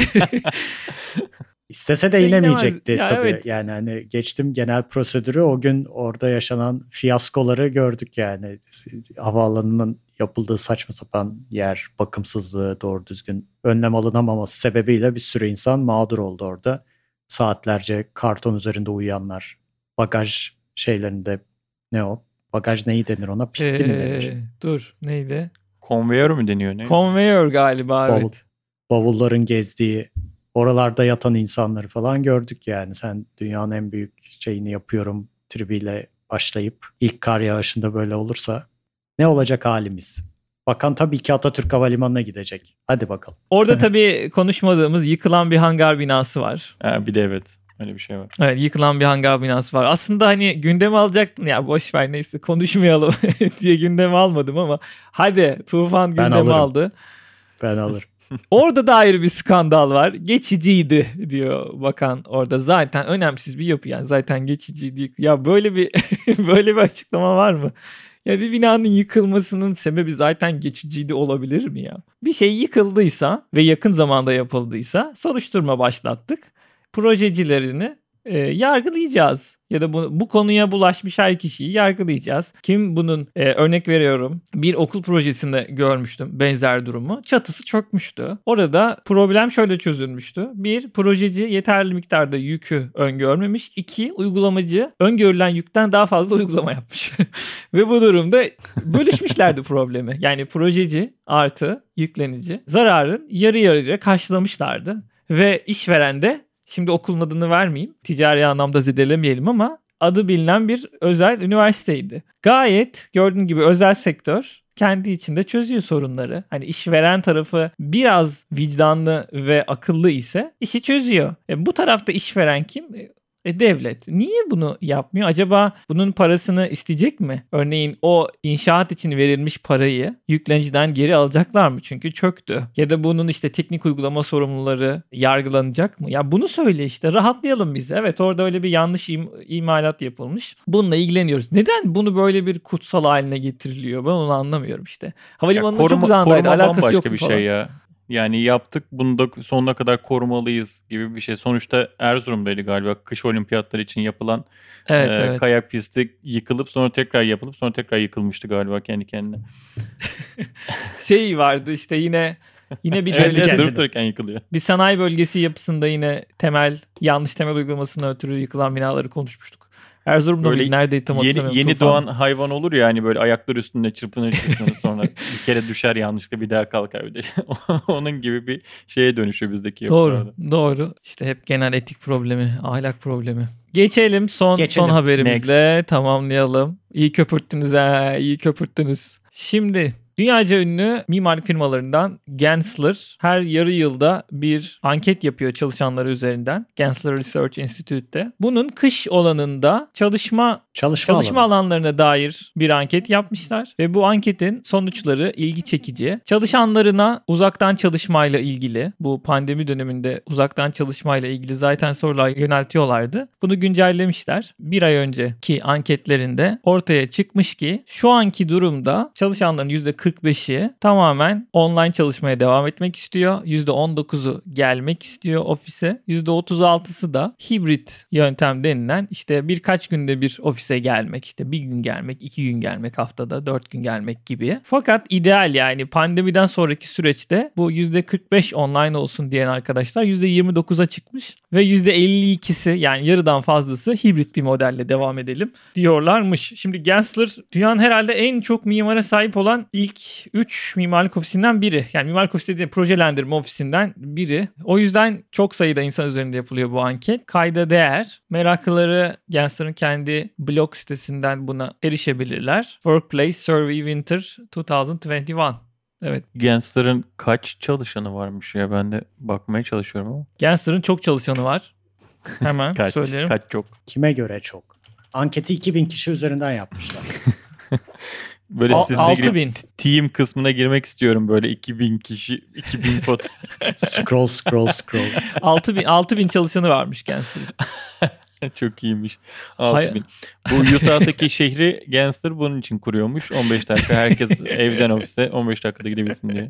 İstese de inemeyecekti. Ya tabii. evet. Yani hani geçtim genel prosedürü o gün orada yaşanan fiyaskoları gördük yani. Havaalanının yapıldığı saçma sapan yer, bakımsızlığı, doğru düzgün önlem alınamaması sebebiyle bir sürü insan mağdur oldu orada. Saatlerce karton üzerinde uyuyanlar, bagaj şeylerinde ne o? Bagaj neyi denir ona? Pisti mi denir? Ee, dur neydi? Konveyör mü deniyor ne? Conveyor galiba Bavul. evet. bavulların gezdiği, oralarda yatan insanları falan gördük yani. Sen dünyanın en büyük şeyini yapıyorum tribiyle başlayıp ilk kar yağışında böyle olursa ne olacak halimiz? Bakan tabii ki Atatürk Havalimanı'na gidecek. Hadi bakalım. Orada tabii konuşmadığımız yıkılan bir hangar binası var. Ha, bir de evet. Öyle bir şey var. Evet yıkılan bir hangar binası var. Aslında hani gündeme alacaktım ya boş ver neyse konuşmayalım diye gündeme almadım ama hadi Tufan Ben gündeme alırım. aldı. Ben alırım. Orada da ayrı bir skandal var. Geçiciydi diyor bakan orada. Zaten önemsiz bir yapı yani zaten geçiciydi. Ya böyle bir böyle bir açıklama var mı? Ya bir binanın yıkılmasının sebebi zaten geçiciydi olabilir mi ya? Bir şey yıkıldıysa ve yakın zamanda yapıldıysa soruşturma başlattık. Projecilerini e, yargılayacağız. Ya da bu, bu konuya bulaşmış her kişiyi yargılayacağız. Kim bunun e, örnek veriyorum bir okul projesinde görmüştüm benzer durumu. Çatısı çökmüştü. Orada problem şöyle çözülmüştü. Bir projeci yeterli miktarda yükü öngörmemiş. İki uygulamacı öngörülen yükten daha fazla uygulama yapmış. Ve bu durumda bölüşmüşlerdi problemi. Yani projeci artı yüklenici zararın yarı yarıya karşılamışlardı. Ve işveren de Şimdi okulun adını vermeyeyim. Ticari anlamda zedelemeyelim ama adı bilinen bir özel üniversiteydi. Gayet gördüğün gibi özel sektör kendi içinde çözüyor sorunları. Hani işveren tarafı biraz vicdanlı ve akıllı ise işi çözüyor. E, bu tarafta işveren kim? E, devlet. Niye bunu yapmıyor? Acaba bunun parasını isteyecek mi? Örneğin o inşaat için verilmiş parayı yükleniciden geri alacaklar mı? Çünkü çöktü. Ya da bunun işte teknik uygulama sorumluları yargılanacak mı? Ya bunu söyle işte rahatlayalım biz. Evet orada öyle bir yanlış im- imalat yapılmış. Bununla ilgileniyoruz. Neden bunu böyle bir kutsal haline getiriliyor? Ben onu anlamıyorum işte. Havalimanında çok koruma, koruma Alakası yoktu bir falan. şey ya. Yani yaptık bunu da sonuna kadar korumalıyız gibi bir şey. Sonuçta Erzurum'daydı galiba kış olimpiyatları için yapılan Evet, e, evet. kayak pisti yıkılıp sonra tekrar yapılıp sonra tekrar yıkılmıştı galiba kendi kendine. Şey vardı işte yine yine bir devlet kendine. Durup dururken yıkılıyor. bir sanayi bölgesi yapısında yine temel yanlış temel uygulamasına ötürü yıkılan binaları konuşmuştuk. Erzurum'da Böyle? Neredeydi tam Yeni, yeni Tufan. doğan hayvan olur ya hani böyle ayakları üstünde çırpınır çırpınır sonra bir kere düşer yanlışlıkla bir daha kalkar bir de. Onun gibi bir şeye dönüşüyor bizdeki Doğru, yapılarda. doğru. İşte hep genel etik problemi, ahlak problemi. Geçelim son Geçelim. son haberimizle tamamlayalım. İyi köpürttünüz ha, iyi köpürttünüz. Şimdi dünyaca ünlü mimarlık firmalarından Gensler her yarı yılda bir anket yapıyor çalışanları üzerinden. Gensler Research Institute'te. Bunun kış olanında çalışma Çalışma, Çalışma alanı. alanlarına dair bir anket yapmışlar ve bu anketin sonuçları ilgi çekici. Çalışanlarına uzaktan çalışmayla ilgili, bu pandemi döneminde uzaktan çalışmayla ilgili zaten sorular yöneltiyorlardı. Bunu güncellemişler. Bir ay önceki anketlerinde ortaya çıkmış ki şu anki durumda çalışanların %45'i tamamen online çalışmaya devam etmek istiyor. %19'u gelmek istiyor ofise. %36'sı da hibrit yöntem denilen işte birkaç günde bir ofise gelmek, işte bir gün gelmek, iki gün gelmek haftada, dört gün gelmek gibi. Fakat ideal yani pandemiden sonraki süreçte bu %45 online olsun diyen arkadaşlar %29'a çıkmış ve %52'si yani yarıdan fazlası hibrit bir modelle devam edelim diyorlarmış. Şimdi Gensler dünyanın herhalde en çok mimara sahip olan ilk 3 mimarlık ofisinden biri. Yani mimarlık ofisi dediğim projelendirme ofisinden biri. O yüzden çok sayıda insan üzerinde yapılıyor bu anket. Kayda değer. Meraklıları Gensler'ın kendi sitesinden buna erişebilirler. Workplace Survey Winter 2021. Evet. Gensler'ın kaç çalışanı varmış ya ben de bakmaya çalışıyorum ama. Gensler'ın çok çalışanı var. Hemen Kaç, söylerim. kaç çok. Kime göre çok? Anketi 2000 kişi üzerinden yapmışlar. Böyle sitesine girip 6000. team kısmına girmek istiyorum böyle 2000 kişi 2000 foto. scroll scroll scroll. 6000 6000 çalışanı varmış Gensler'ın. Çok iyiymiş. Hay- 6000. Bu Utah'taki şehri Gensler bunun için kuruyormuş. 15 dakika herkes evden ofise 15 dakikada gidebilsin diye.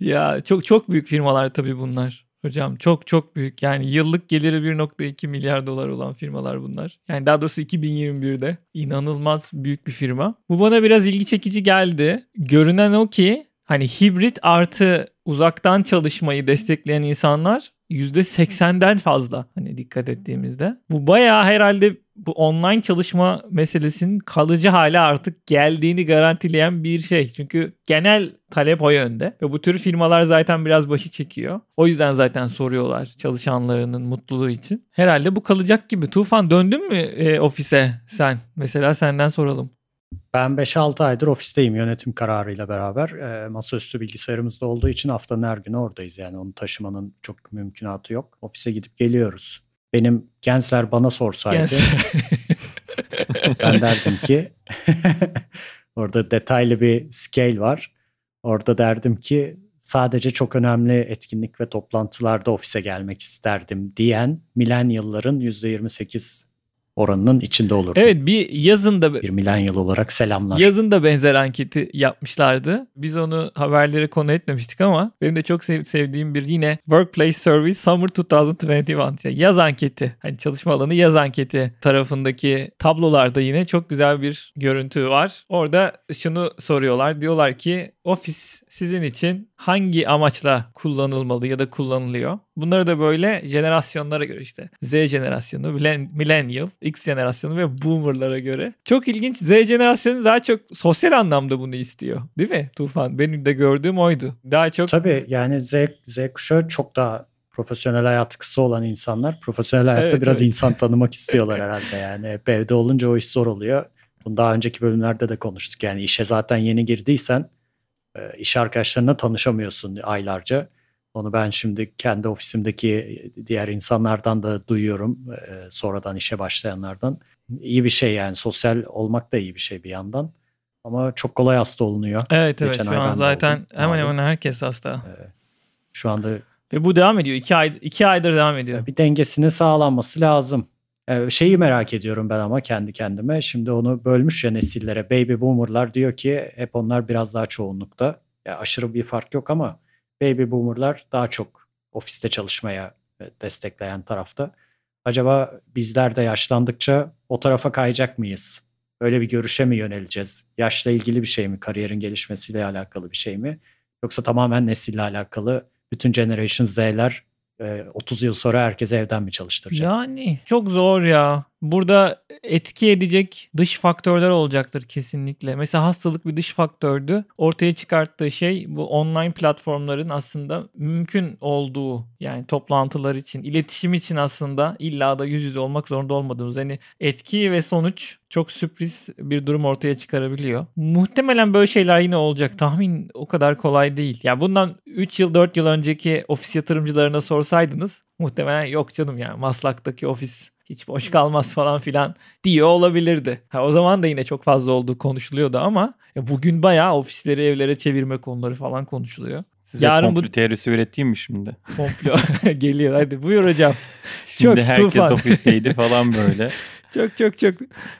Ya çok çok büyük firmalar tabii bunlar. Hocam çok çok büyük. Yani yıllık geliri 1.2 milyar dolar olan firmalar bunlar. Yani daha doğrusu 2021'de inanılmaz büyük bir firma. Bu bana biraz ilgi çekici geldi. Görünen o ki hani hibrit artı uzaktan çalışmayı destekleyen insanlar %80'den fazla hani dikkat ettiğimizde. Bu bayağı herhalde bu online çalışma meselesinin kalıcı hale artık geldiğini garantileyen bir şey. Çünkü genel talep o yönde ve bu tür firmalar zaten biraz başı çekiyor. O yüzden zaten soruyorlar çalışanlarının mutluluğu için. Herhalde bu kalacak gibi. Tufan döndün mü e, ofise sen? Mesela senden soralım. Ben 5-6 aydır ofisteyim yönetim kararıyla beraber. E, masaüstü bilgisayarımızda olduğu için haftanın her günü oradayız. Yani onu taşımanın çok mümkünatı yok. Ofise gidip geliyoruz. Benim gençler bana sorsaydı Yes. ben derdim ki orada detaylı bir scale var. Orada derdim ki sadece çok önemli etkinlik ve toplantılarda ofise gelmek isterdim diyen milenyılların %28 oranının içinde olurdu. evet bir yazın da Bir milenyıl olarak selamlar. Yazın da benzer anketi yapmışlardı. Biz onu haberlere konu etmemiştik ama benim de çok sev- sevdiğim bir yine Workplace Survey Summer 2021 yani yaz anketi. Hani çalışma alanı yaz anketi tarafındaki tablolarda yine çok güzel bir görüntü var. Orada şunu soruyorlar. Diyorlar ki ofis sizin için hangi amaçla kullanılmalı ya da kullanılıyor? Bunları da böyle jenerasyonlara göre işte Z jenerasyonu, millen- millennial, X jenerasyonu ve boomerlara göre. Çok ilginç. Z jenerasyonu daha çok sosyal anlamda bunu istiyor. Değil mi Tufan? Benim de gördüğüm oydu. Daha çok Tabii yani Z, Z kuşağı çok daha profesyonel hayatı kısa olan insanlar. Profesyonel hayatta Evet, biraz evet. insan tanımak istiyorlar herhalde yani. Hep evde olunca o iş zor oluyor. Bunu daha önceki bölümlerde de konuştuk. Yani işe zaten yeni girdiysen iş arkadaşlarına tanışamıyorsun aylarca. Onu ben şimdi kendi ofisimdeki diğer insanlardan da duyuyorum. e, Sonradan işe başlayanlardan. İyi bir şey yani sosyal olmak da iyi bir şey bir yandan. Ama çok kolay hasta olunuyor. Evet evet Geçen şu an zaten oldum. hemen hemen herkes hasta. Şu anda Ve bu devam ediyor. İki, ay, iki aydır devam ediyor. bir dengesinin sağlanması lazım. Ee, şeyi merak ediyorum ben ama kendi kendime. Şimdi onu bölmüş ya nesillere. Baby boomerlar diyor ki hep onlar biraz daha çoğunlukta. Ya aşırı bir fark yok ama baby boomerlar daha çok ofiste çalışmaya e, destekleyen tarafta. Acaba bizler de yaşlandıkça o tarafa kayacak mıyız? Öyle bir görüşe mi yöneleceğiz? Yaşla ilgili bir şey mi? Kariyerin gelişmesiyle alakalı bir şey mi? Yoksa tamamen nesille alakalı bütün Generation Z'ler 30 yıl sonra herkes evden mi çalıştıracak? Yani çok zor ya. Burada etki edecek dış faktörler olacaktır kesinlikle. Mesela hastalık bir dış faktördü. Ortaya çıkarttığı şey bu online platformların aslında mümkün olduğu yani toplantılar için, iletişim için aslında illa da yüz yüze olmak zorunda olmadığımız hani etki ve sonuç çok sürpriz bir durum ortaya çıkarabiliyor. Muhtemelen böyle şeyler yine olacak. Tahmin o kadar kolay değil. Ya bundan 3 yıl 4 yıl önceki ofis yatırımcılarına sorsaydınız muhtemelen yok canım yani Maslak'taki ofis hiç boş kalmaz falan filan diyor olabilirdi. Ha, o zaman da yine çok fazla olduğu konuşuluyordu ama ya bugün bayağı ofisleri evlere çevirme konuları falan konuşuluyor. Size Yarın Yarın bu- komplo teorisi üreteyim mi şimdi? Komplo geliyor hadi buyur hocam. Şimdi Çok herkes tufan. ofisteydi falan böyle. Çok çok çok.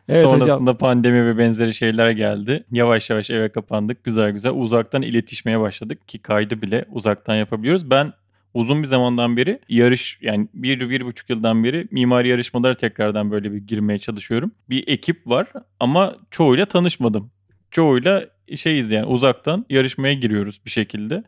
Evet hocam. Sonrasında pandemi ve benzeri şeyler geldi. Yavaş yavaş eve kapandık. Güzel güzel uzaktan iletişmeye başladık ki kaydı bile uzaktan yapabiliyoruz. Ben uzun bir zamandan beri yarış yani bir, bir buçuk yıldan beri mimari yarışmalara tekrardan böyle bir girmeye çalışıyorum. Bir ekip var ama çoğuyla tanışmadım. Çoğuyla şeyiz yani uzaktan yarışmaya giriyoruz bir şekilde.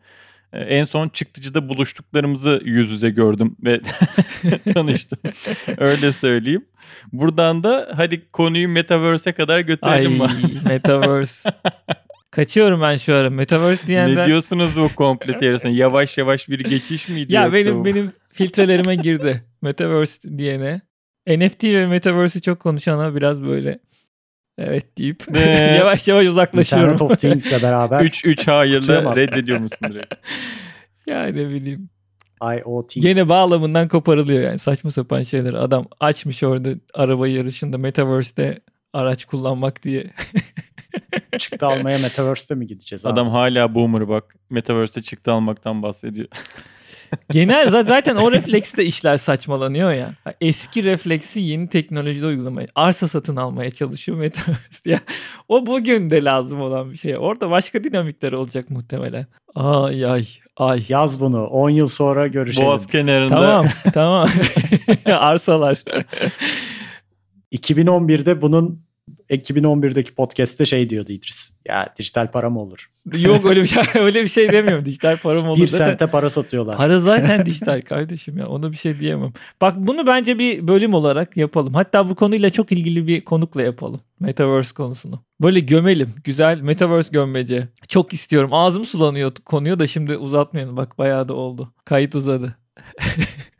Ee, En son çıktıcıda buluştuklarımızı yüz yüze gördüm ve tanıştım. Öyle söyleyeyim. Buradan da hadi konuyu Metaverse'e kadar Ay götürelim mi? Metaverse. Kaçıyorum ben şu ara. Metaverse ne diyenden. diyorsunuz bu komple teorisine? Yavaş yavaş bir geçiş miydi? Ya benim bu? benim filtrelerime girdi. Metaverse diyene. NFT ve Metaverse'ü çok konuşana biraz böyle evet deyip Ne? yavaş yavaş uzaklaşıyorum. Internet of Things'le beraber 3 3 Tutuyor hayırla mu? reddediyor musun direkt? ya ne bileyim. IoT. Gene bağlamından koparılıyor yani saçma sapan şeyler. Adam açmış orada araba yarışında Metaverse'de araç kullanmak diye. çıktı almaya Metaverse'de mi gideceğiz abi? Adam hala boomer bak. Metaverse'e çıktı almaktan bahsediyor. Genel za- zaten o refleksle işler saçmalanıyor ya. Eski refleksi yeni teknolojide uygulamaya, arsa satın almaya çalışıyor Metaverse ya. O bugün de lazım olan bir şey. Orada başka dinamikler olacak muhtemelen. Ay ay ay. Yaz bunu. 10 yıl sonra görüşelim. Boğaz kenarında Tamam tamam. Arsalar. 2011'de bunun 2011'deki podcast'te şey diyordu İdris. Ya dijital para mı olur? Yok öyle bir şey öyle bir şey demiyorum. Dijital param olur. Bir sente para satıyorlar. Para zaten dijital kardeşim ya. Ona bir şey diyemem. Bak bunu bence bir bölüm olarak yapalım. Hatta bu konuyla çok ilgili bir konukla yapalım. Metaverse konusunu. Böyle gömelim. Güzel Metaverse gömmece. Çok istiyorum. Ağzım sulanıyor konuyor da şimdi uzatmayalım. Bak bayağı da oldu. Kayıt uzadı.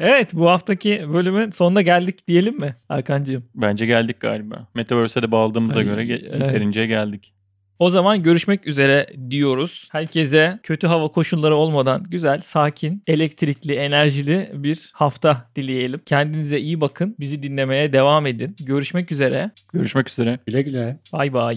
evet bu haftaki bölümün sonuna geldik diyelim mi Erkancığım? bence geldik galiba. Metaverse'e de bağladığımıza Ay, göre evet. yeterince geldik. O zaman görüşmek üzere diyoruz. Herkese kötü hava koşulları olmadan güzel, sakin, elektrikli, enerjili bir hafta dileyelim. Kendinize iyi bakın. Bizi dinlemeye devam edin. Görüşmek üzere. Görüşmek üzere. Güle güle. Bay bay.